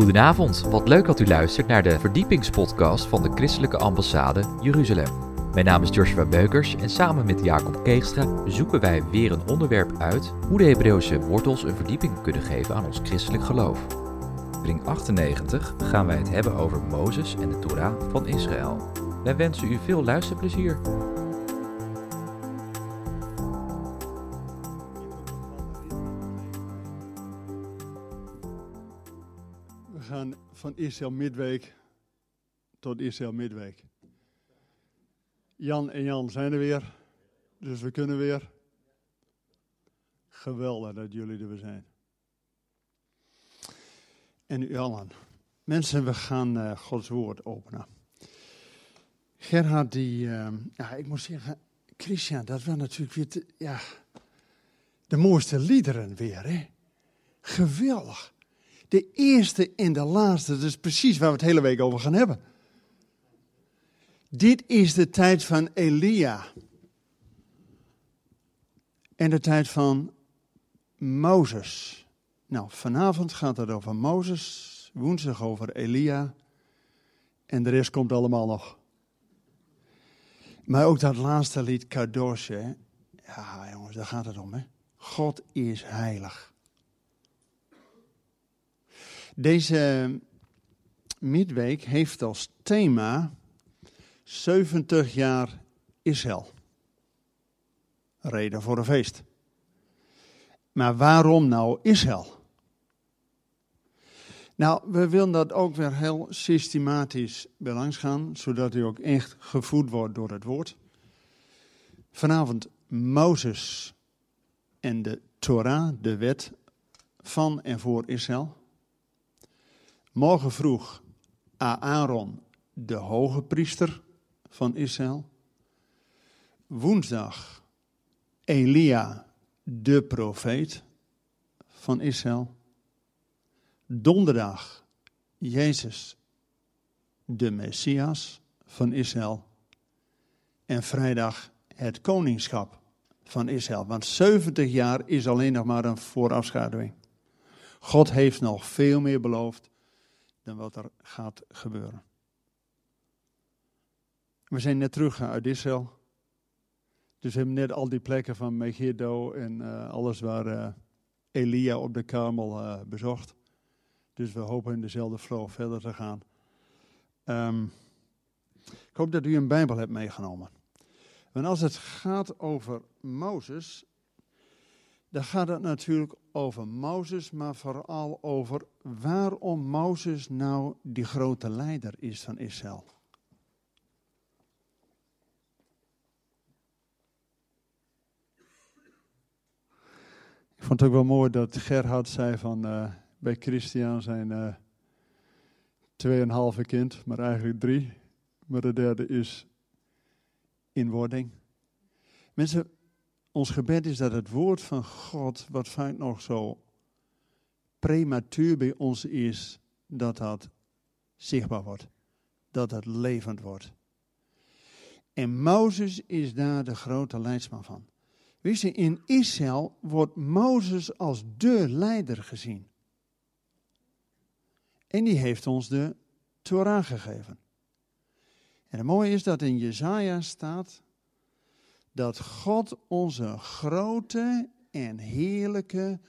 Goedenavond, wat leuk dat u luistert naar de verdiepingspodcast van de Christelijke Ambassade Jeruzalem. Mijn naam is Joshua Beukers en samen met Jacob Keegstra zoeken wij weer een onderwerp uit hoe de Hebreeuwse wortels een verdieping kunnen geven aan ons christelijk geloof. In aflevering 98 gaan wij het hebben over Mozes en de Torah van Israël. Wij wensen u veel luisterplezier. Van Israël midweek tot Israël midweek. Jan en Jan zijn er weer, dus we kunnen weer. Geweldig dat jullie er weer zijn. En u. Mensen, we gaan uh, Gods woord openen. Gerhard, die, uh, ja, ik moet zeggen, Christian, dat was natuurlijk weer, ja, de mooiste liederen weer, hè? Geweldig. De eerste en de laatste, dat is precies waar we het hele week over gaan hebben. Dit is de tijd van Elia. En de tijd van Mozes. Nou, vanavond gaat het over Mozes, woensdag over Elia. En de rest komt allemaal nog. Maar ook dat laatste lied, Kadosh? Ja, jongens, daar gaat het om, hè? God is heilig. Deze midweek heeft als thema 70 jaar Israël. Reden voor een feest. Maar waarom nou Israël? Nou, we willen dat ook weer heel systematisch belangs gaan, zodat u ook echt gevoed wordt door het woord. Vanavond Mozes en de Torah, de wet van en voor Israël. Morgen vroeg Aaron, de hoge priester van Israël. Woensdag Elia, de profeet van Israël. Donderdag Jezus, de Messias van Israël. En vrijdag het koningschap van Israël. Want 70 jaar is alleen nog maar een voorafschaduwing. God heeft nog veel meer beloofd wat er gaat gebeuren. We zijn net terug uit Israël. Dus we hebben net al die plekken van Megiddo en uh, alles waar uh, Elia op de Karmel uh, bezocht. Dus we hopen in dezelfde flow verder te gaan. Um, ik hoop dat u een Bijbel hebt meegenomen. Want als het gaat over Mozes, dan gaat het natuurlijk over Mozes, maar vooral over waarom Mozes nou die grote leider is van Israël. Ik vond het ook wel mooi dat Gerhard zei van uh, bij Christian zijn uh, tweeënhalve kind, maar eigenlijk drie. Maar de derde is in wording. Mensen, ons gebed is dat het woord van God, wat vaak nog zo prematuur bij ons is, dat dat zichtbaar wordt. Dat het levend wordt. En Mozes is daar de grote leidsman van. Wist je, in Israël wordt Mozes als de leider gezien. En die heeft ons de Torah gegeven. En het mooie is dat in Jezaja staat dat God onze grote en heerlijke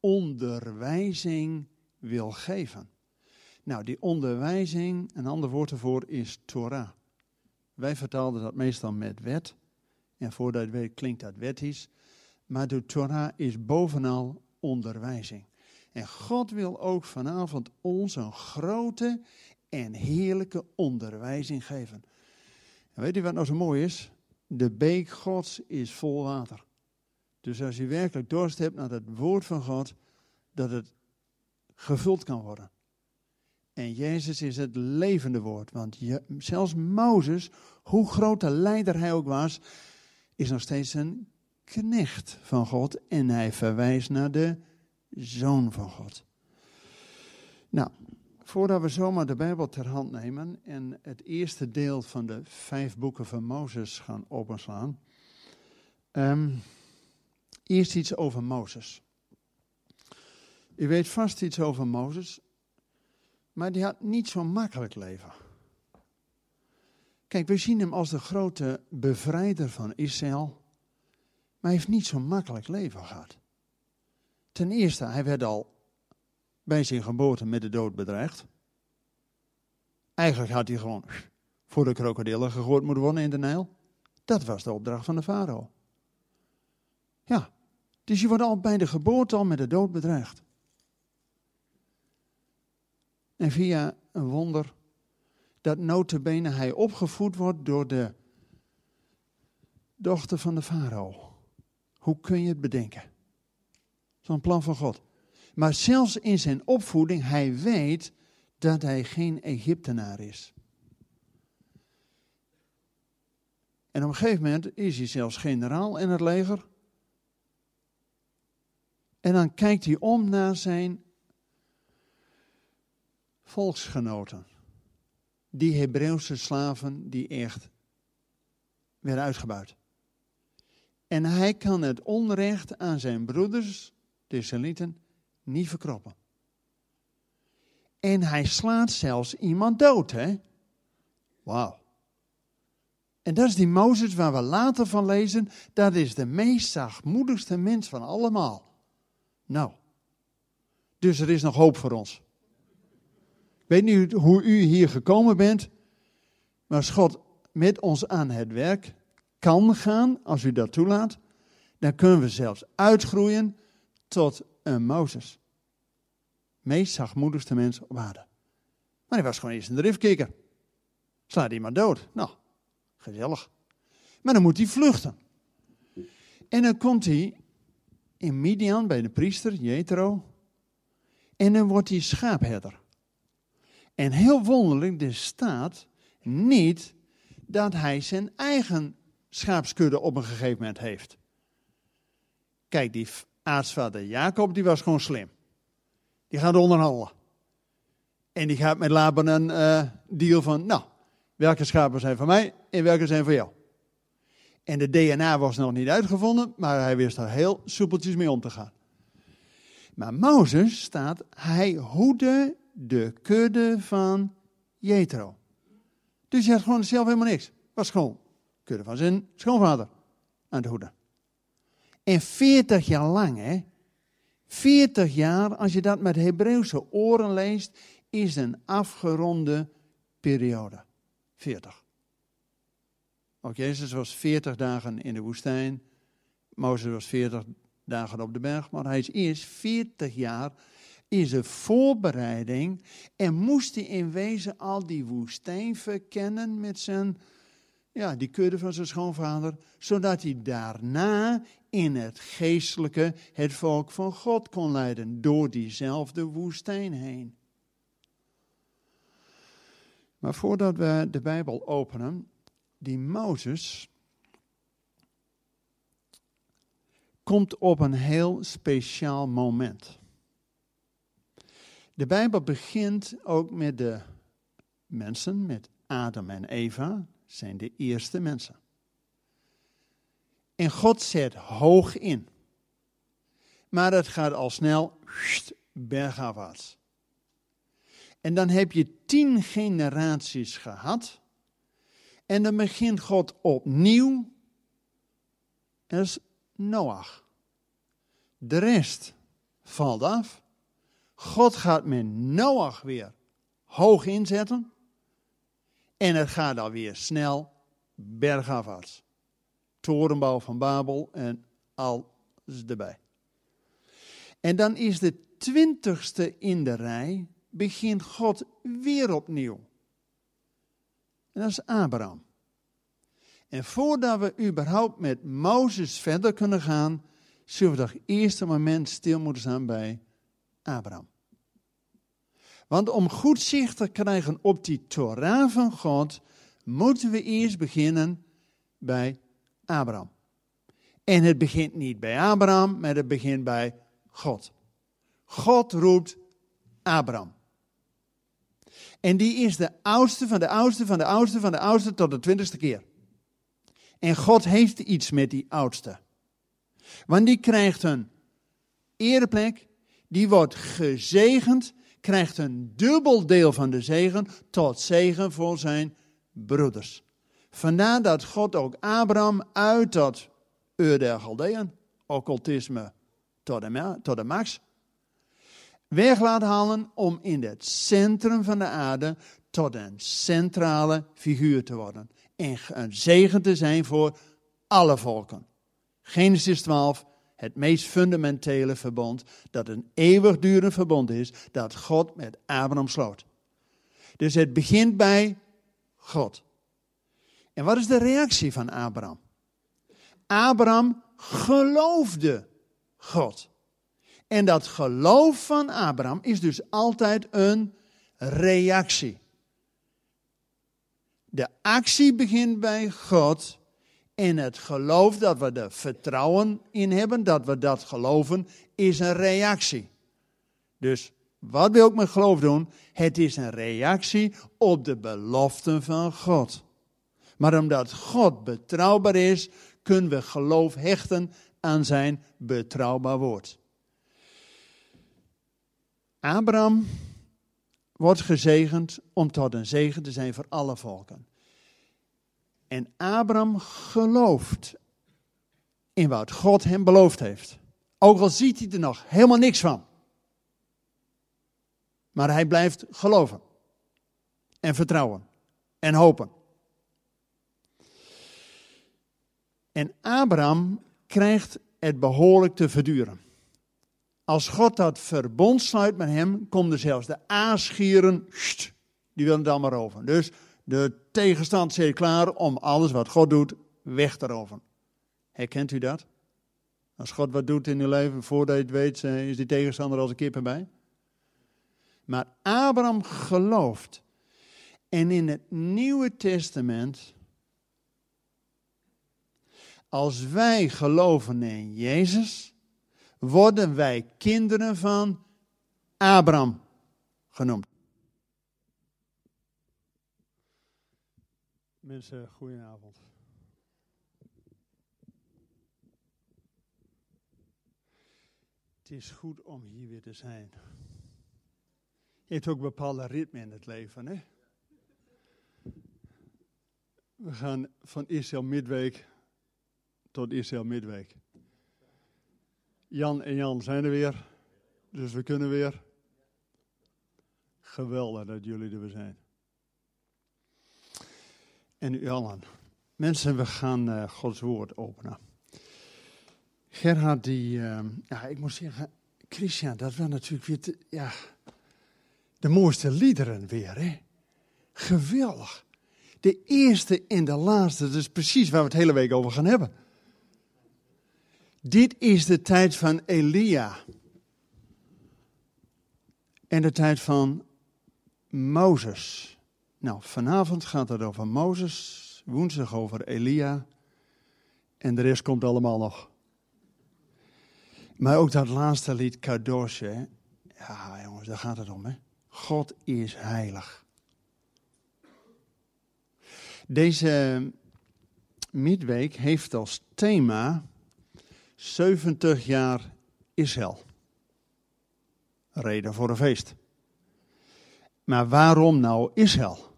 onderwijzing wil geven. Nou, die onderwijzing, een ander woord ervoor is Torah. Wij vertaalden dat meestal met wet. En voordat je weet klinkt dat wettisch. Maar de Torah is bovenal onderwijzing. En God wil ook vanavond ons een grote en heerlijke onderwijzing geven. En weet u wat nou zo mooi is? De beek Gods is vol water. Dus als je werkelijk dorst hebt naar het woord van God, dat het gevuld kan worden. En Jezus is het levende woord. Want zelfs Mozes, hoe groot de leider hij ook was, is nog steeds een knecht van God. En hij verwijst naar de zoon van God. Nou, voordat we zomaar de Bijbel ter hand nemen en het eerste deel van de vijf boeken van Mozes gaan openslaan. Um, eerst iets over Mozes. U weet vast iets over Mozes. Maar die had niet zo'n makkelijk leven. Kijk, we zien hem als de grote bevrijder van Israël. Maar hij heeft niet zo'n makkelijk leven gehad. Ten eerste, hij werd al bij zijn geboorte met de dood bedreigd. Eigenlijk had hij gewoon voor de krokodillen gegooid moeten worden in de Nijl. Dat was de opdracht van de farao. Ja, dus je wordt al bij de geboorte al met de dood bedreigd. En via een wonder dat notabene hij opgevoed wordt door de dochter van de farao. Hoe kun je het bedenken? Zo'n plan van God. Maar zelfs in zijn opvoeding, hij weet dat hij geen Egyptenaar is. En op een gegeven moment is hij zelfs generaal in het leger. En dan kijkt hij om naar zijn volksgenoten. Die Hebreeuwse slaven die echt werden uitgebuit. En hij kan het onrecht aan zijn broeders, de Israëlieten, niet verkroppen. En hij slaat zelfs iemand dood, hè? Wauw. En dat is die Mozes waar we later van lezen. Dat is de meest zachtmoedigste mens van allemaal. Nou, dus er is nog hoop voor ons. Ik weet niet hoe u hier gekomen bent, maar als God met ons aan het werk kan gaan, als u dat toelaat, dan kunnen we zelfs uitgroeien tot een Mozes. Meest zachtmoedigste mens op aarde. Maar hij was gewoon eerst een driftkikker. Slaat iemand dood. Nou, gezellig. Maar dan moet hij vluchten. En dan komt hij in Midian bij de priester, Jethro. En dan wordt hij schaapherder. En heel wonderlijk, er staat niet dat hij zijn eigen schaapskudde op een gegeven moment heeft. Kijk, die aartsvader Jacob, die was gewoon slim. Die gaat onderhandelen. En die gaat met Laban een uh, deal van, nou, welke schapen zijn van mij en welke zijn van jou. En de DNA was nog niet uitgevonden, maar hij wist er heel soepeltjes mee om te gaan. Maar Mozes staat, hij hoede de kudde van Jethro. Dus hij had gewoon zelf helemaal niks. Was gewoon kudde van zijn schoonvader aan de hoede. En 40 jaar lang, hè. 40 jaar, als je dat met Hebreeuwse oren leest, is een afgeronde periode. 40. Ook Jezus was 40 dagen in de woestijn. Mozes was 40 dagen op de berg. Maar hij is eerst 40 jaar is een voorbereiding. En moest hij in wezen al die woestijn verkennen met zijn, ja, die kudde van zijn schoonvader. Zodat hij daarna in het geestelijke het volk van God kon leiden. Door diezelfde woestijn heen. Maar voordat we de Bijbel openen, die Mozes komt op een heel speciaal moment. De Bijbel begint ook met de mensen, met Adam en Eva, zijn de eerste mensen. En God zet hoog in. Maar het gaat al snel bergafwaarts. En dan heb je tien generaties gehad. En dan begint God opnieuw. En dat is Noach. De rest valt af. God gaat met Noach weer hoog inzetten. En het gaat dan weer snel bergafwaarts. Torenbouw van Babel en alles erbij. En dan is de twintigste in de rij begint God weer opnieuw. En dat is Abraham. En voordat we überhaupt met Mozes verder kunnen gaan, zullen we toch eerst een moment stil moeten staan bij Abraham. Want om goed zicht te krijgen op die Torah van God, moeten we eerst beginnen bij Abraham. En het begint niet bij Abraham, maar het begint bij God. God roept Abraham. En die is de oudste van de oudste van de oudste van de oudste tot de twintigste keer. En God heeft iets met die oudste. Want die krijgt een ereplek, die wordt gezegend, krijgt een dubbel deel van de zegen tot zegen voor zijn broeders. Vandaar dat God ook Abraham uit dat Ur der Galdeën, occultisme tot de, tot de max, weg laat halen om in het centrum van de aarde tot een centrale figuur te worden. En een zegen te zijn voor alle volken. Genesis 12, het meest fundamentele verbond, dat een eeuwigdurend verbond is, dat God met Abraham sloot. Dus het begint bij God. En wat is de reactie van Abraham? Abraham geloofde God. En dat geloof van Abraham is dus altijd een reactie. De actie begint bij God en het geloof dat we er vertrouwen in hebben, dat we dat geloven, is een reactie. Dus wat wil ik met geloof doen? Het is een reactie op de beloften van God. Maar omdat God betrouwbaar is, kunnen we geloof hechten aan zijn betrouwbaar woord. Abraham wordt gezegend om tot een zegen te zijn voor alle volken. En Abraham gelooft in wat God hem beloofd heeft. Ook al ziet hij er nog helemaal niks van. Maar hij blijft geloven. En vertrouwen. En hopen. En Abraham krijgt het behoorlijk te verduren. Als God dat verbond sluit met hem, komen zelfs de aasgieren, die willen dan maar over. Dus de tegenstand zit klaar om alles wat God doet weg te roven. Herkent u dat? Als God wat doet in uw leven, voordat je het weet, is die tegenstander als een kip erbij. Maar Abraham gelooft. En in het Nieuwe Testament, als wij geloven in Jezus, worden wij kinderen van Abraham genoemd. Mensen, goedenavond. Het is goed om hier weer te zijn. Je hebt ook bepaalde ritme in het leven, hè? We gaan van Israël midweek tot Israël midweek. Jan en Jan zijn er weer, dus we kunnen weer. Geweldig dat jullie er weer zijn. En u. Mensen, we gaan uh, Gods woord openen. Gerhard, die, uh, ja, ik moet zeggen, Christian, dat was natuurlijk weer, ja, de mooiste liederen weer, hè? Geweldig. De eerste en de laatste, dat is precies waar we het hele week over gaan hebben. Dit is de tijd van Elia. En de tijd van Mozes. Nou, vanavond gaat het over Mozes, woensdag over Elia. En de rest komt allemaal nog. Maar ook dat laatste lied, Kadosh, Ja, jongens, daar gaat het om, hè. God is heilig. Deze midweek heeft als thema 70 jaar Israël. Reden voor een feest. Maar waarom nou Israël?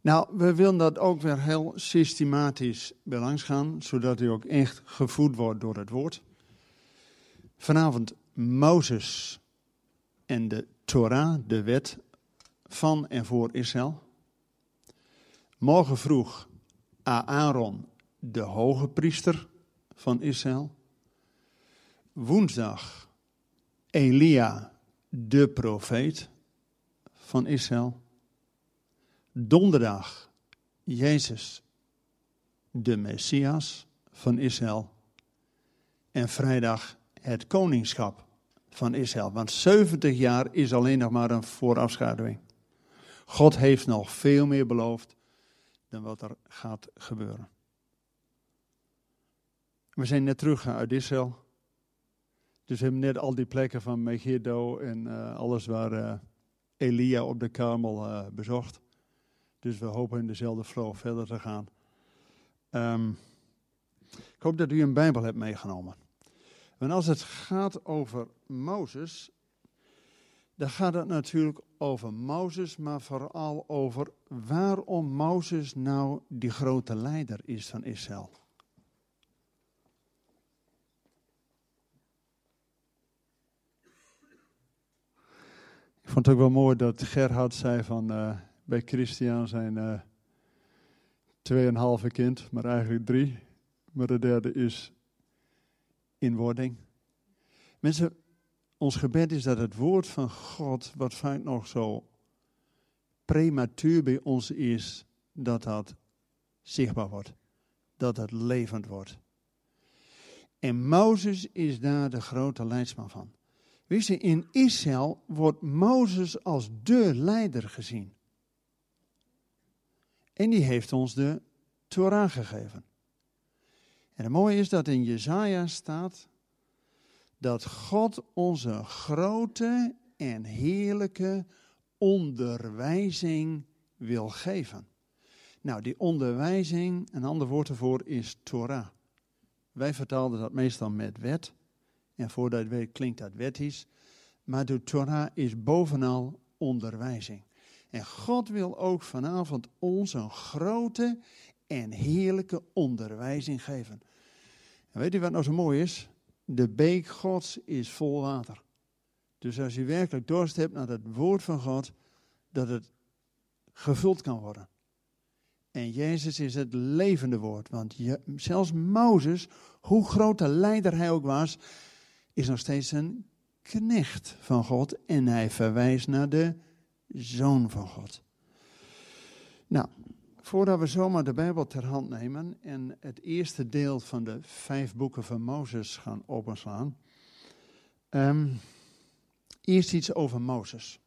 Nou, we willen dat ook weer heel systematisch belangs gaan, zodat u ook echt gevoed wordt door het woord. Vanavond Mozes en de Torah, de wet van en voor Israël. Morgen vroeg Aaron, de hoge priester van Israël. Woensdag Elia, de profeet van Israël. Donderdag Jezus, de Messias van Israël. En vrijdag het koningschap van Israël. Want 70 jaar is alleen nog maar een voorafschaduwing. God heeft nog veel meer beloofd dan wat er gaat gebeuren. We zijn net terug uit Israël. Dus we hebben net al die plekken van Megiddo en uh, alles waar uh, Elia op de Karmel uh, bezocht. Dus we hopen in dezelfde flow verder te gaan. Um, ik hoop dat u een Bijbel hebt meegenomen. Want als het gaat over Mozes, dan gaat het natuurlijk over Mozes, maar vooral over waarom Mozes nou die grote leider is van Israël. Vond het ook wel mooi dat Gerhard zei van uh, bij Christian zijn uh, tweeënhalve kind, maar eigenlijk drie. Maar de derde is in wording. Mensen, ons gebed is dat het woord van God, wat vaak nog zo prematuur bij ons is, dat dat zichtbaar wordt. Dat het levend wordt. En Mozes is daar de grote leidsman van. Wist in Israël wordt Mozes als de leider gezien. En die heeft ons de Torah gegeven. En het mooie is dat in Jezaja staat dat God onze grote en heerlijke onderwijzing wil geven. Nou, die onderwijzing, een ander woord ervoor is Torah. Wij vertaalden dat meestal met wet. En voordat je weet klinkt dat wettisch. Maar de Torah is bovenal onderwijzing. En God wil ook vanavond ons een grote en heerlijke onderwijzing geven. En weet u wat nou zo mooi is? De beek Gods is vol water. Dus als je werkelijk dorst hebt naar het woord van God, dat het gevuld kan worden. En Jezus is het levende woord. Want zelfs Mozes, hoe groot de leider hij ook was, is nog steeds een knecht van God. En hij verwijst naar de zoon van God. Nou, voordat we zomaar de Bijbel ter hand nemen en het eerste deel van de vijf boeken van Mozes gaan openslaan. Um, eerst iets over Mozes.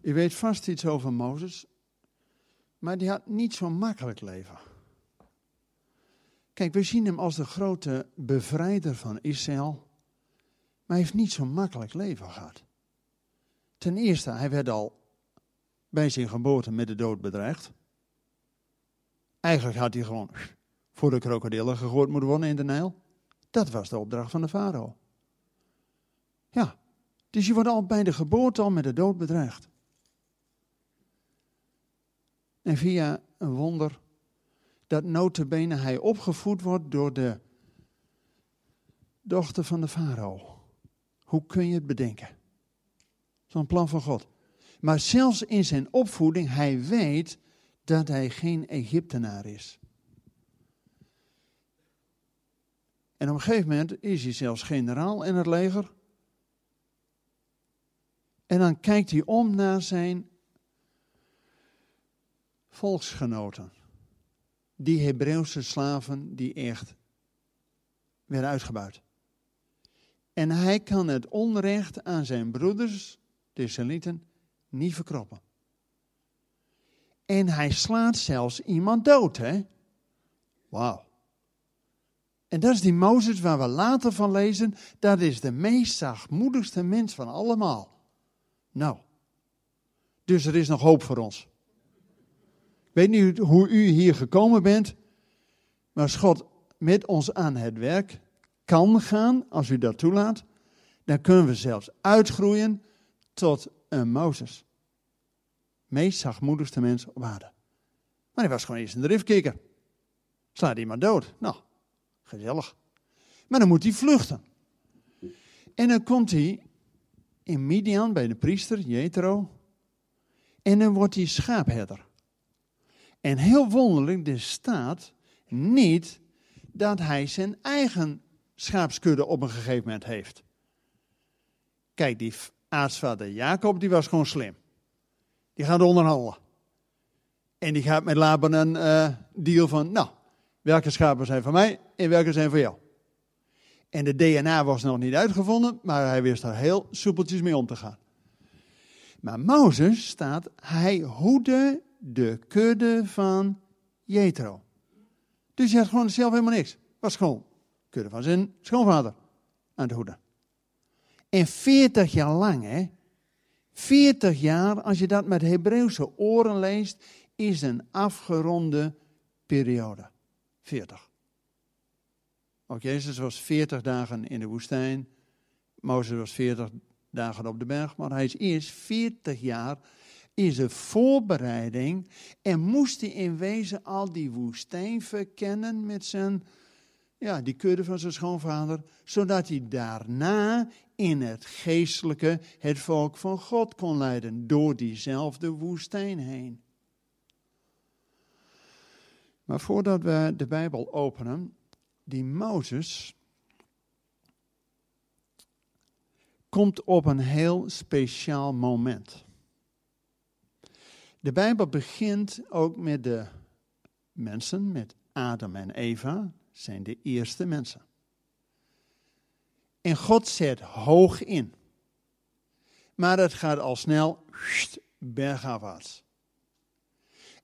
U weet vast iets over Mozes, maar die had niet zo'n makkelijk leven. Kijk, we zien hem als de grote bevrijder van Israël, maar hij heeft niet zo'n makkelijk leven gehad. Ten eerste, hij werd al bij zijn geboorte met de dood bedreigd. Eigenlijk had hij gewoon voor de krokodillen gegooid moeten worden in de Nijl. Dat was de opdracht van de farao. Ja, dus je wordt al bij de geboorte al met de dood bedreigd. En via een wonder dat notabene hij opgevoed wordt door de dochter van de farao. Hoe kun je het bedenken? Zo'n plan van God. Maar zelfs in zijn opvoeding, hij weet dat hij geen Egyptenaar is. En op een gegeven moment is hij zelfs generaal in het leger. En dan kijkt hij om naar zijn volksgenoten. Die Hebreeuwse slaven die echt werden uitgebuit. En hij kan het onrecht aan zijn broeders, de Israëlieten, niet verkroppen. En hij slaat zelfs iemand dood, hè? Wauw. En dat is die Mozes waar we later van lezen. Dat is de meest zachtmoedigste mens van allemaal. Nou, dus er is nog hoop voor ons. Weet niet hoe u hier gekomen bent, maar als God met ons aan het werk kan gaan, als u dat toelaat, dan kunnen we zelfs uitgroeien tot een Mozes. Meest zachtmoedigste mens op aarde. Maar hij was gewoon eerst een driftkikker. Slaat iemand dood. Nou, gezellig. Maar dan moet hij vluchten. En dan komt hij in Midian bij de priester, Jethro. En dan wordt hij schaapherder. En heel wonderlijk, er staat niet dat hij zijn eigen schaapskudde op een gegeven moment heeft. Kijk, die aartsvader Jacob, die was gewoon slim. Die gaat onderhandelen. En die gaat met Laban een uh, deal van, nou, welke schapen zijn van mij en welke zijn voor jou. En de DNA was nog niet uitgevonden, maar hij wist er heel soepeltjes mee om te gaan. Maar Mozes staat, hij hoede de kudde van Jethro. Dus hij had gewoon zelf helemaal niks. Was gewoon kudde van zijn schoonvader aan de hoede. En 40 jaar lang, hè. 40 jaar, als je dat met Hebreeuwse oren leest, is een afgeronde periode. 40. Ook Jezus was 40 dagen in de woestijn. Mozes was 40 dagen op de berg, maar hij is eerst 40 jaar is een voorbereiding en moest hij in wezen al die woestijn verkennen met zijn, ja, die kudde van zijn schoonvader, zodat hij daarna in het geestelijke het volk van God kon leiden, door diezelfde woestijn heen. Maar voordat we de Bijbel openen, die Mozes komt op een heel speciaal moment. De Bijbel begint ook met de mensen, met Adam en Eva, zijn de eerste mensen. En God zet hoog in. Maar het gaat al snel bergafwaarts.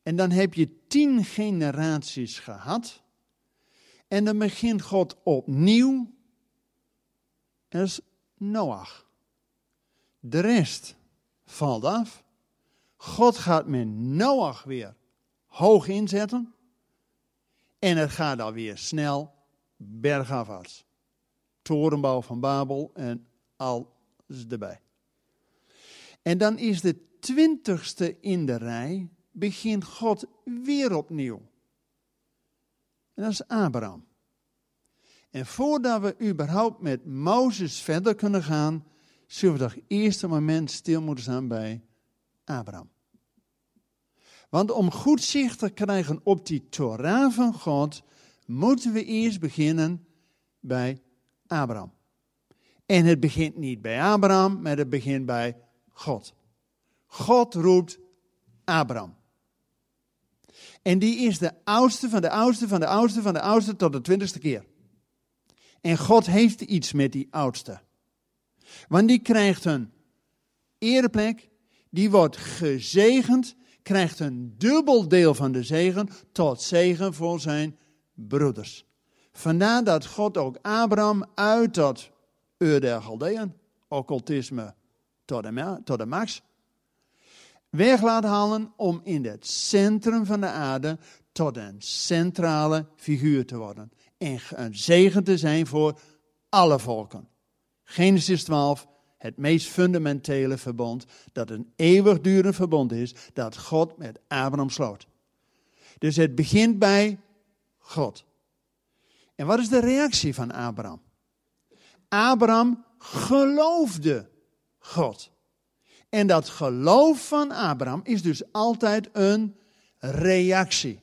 En dan heb je tien generaties gehad. En dan begint God opnieuw. Dat is Noach. De rest valt af. God gaat met Noach weer hoog inzetten. En het gaat alweer snel bergafwaarts. Torenbouw van Babel en alles erbij. En dan is de twintigste in de rij, begint God weer opnieuw. En dat is Abraham. En voordat we überhaupt met Mozes verder kunnen gaan, zullen we toch eerst een moment stil moeten staan bij Abraham. Want om goed zicht te krijgen op die Torah van God, moeten we eerst beginnen bij Abraham. En het begint niet bij Abraham, maar het begint bij God. God roept Abraham. En die is de oudste van de oudste van de oudste van de oudste tot de twintigste keer. En God heeft iets met die oudste. Want die krijgt een ereplek, die wordt gezegend, krijgt een dubbel deel van de zegen tot zegen voor zijn broeders. Vandaar dat God ook Abraham uit dat Ur der Galdeën, occultisme tot de, tot de max, weg laat halen om in het centrum van de aarde tot een centrale figuur te worden. En een zegen te zijn voor alle volken. Genesis 12, het meest fundamentele verbond, dat een eeuwigdurend verbond is, dat God met Abraham sloot. Dus het begint bij God. En wat is de reactie van Abraham? Abraham geloofde God. En dat geloof van Abraham is dus altijd een reactie.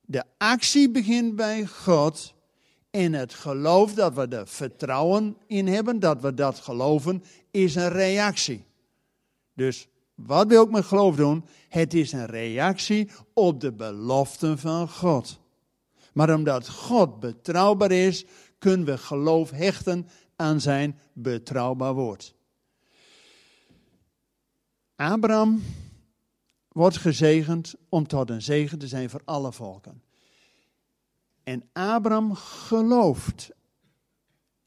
De actie begint bij God en het geloof dat we er vertrouwen in hebben, dat we dat geloven, is een reactie. Dus wat wil ik met geloof doen? Het is een reactie op de beloften van God. Maar omdat God betrouwbaar is, kunnen we geloof hechten aan zijn betrouwbaar woord. Abraham wordt gezegend om tot een zegen te zijn voor alle volken. En Abraham gelooft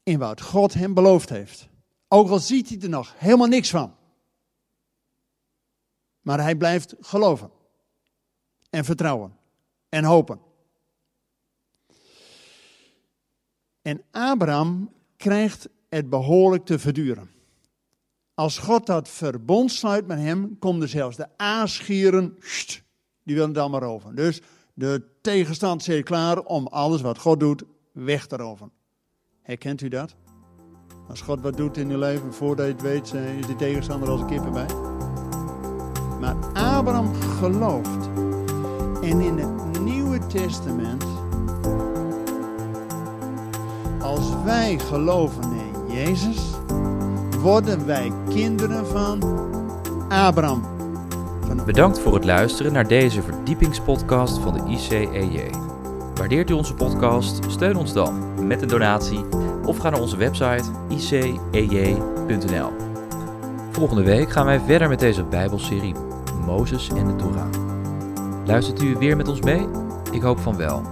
in wat God hem beloofd heeft. Ook al ziet hij er nog helemaal niks van. Maar hij blijft geloven. En vertrouwen. En hopen. En Abraham krijgt het behoorlijk te verduren. Als God dat verbond sluit met hem, komen zelfs de aasgieren, die willen het allemaal over. Dus de tegenstand zit klaar om alles wat God doet weg te roven. Herkent u dat? Als God wat doet in uw leven, voordat je het weet, eh, is die tegenstander als een kippen bij. Maar Abraham gelooft. En in het Nieuwe Testament, als wij geloven in Jezus, worden wij kinderen van Abraham. Bedankt voor het luisteren naar deze verdiepingspodcast van de ICEJ. Waardeert u onze podcast? Steun ons dan met een donatie of ga naar onze website icej.nl. Volgende week gaan wij verder met deze Bijbelserie Mozes en de Torah. Luistert u weer met ons mee? Ik hoop van wel.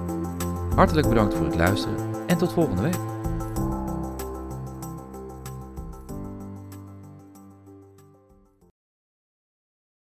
Hartelijk bedankt voor het luisteren en tot volgende week.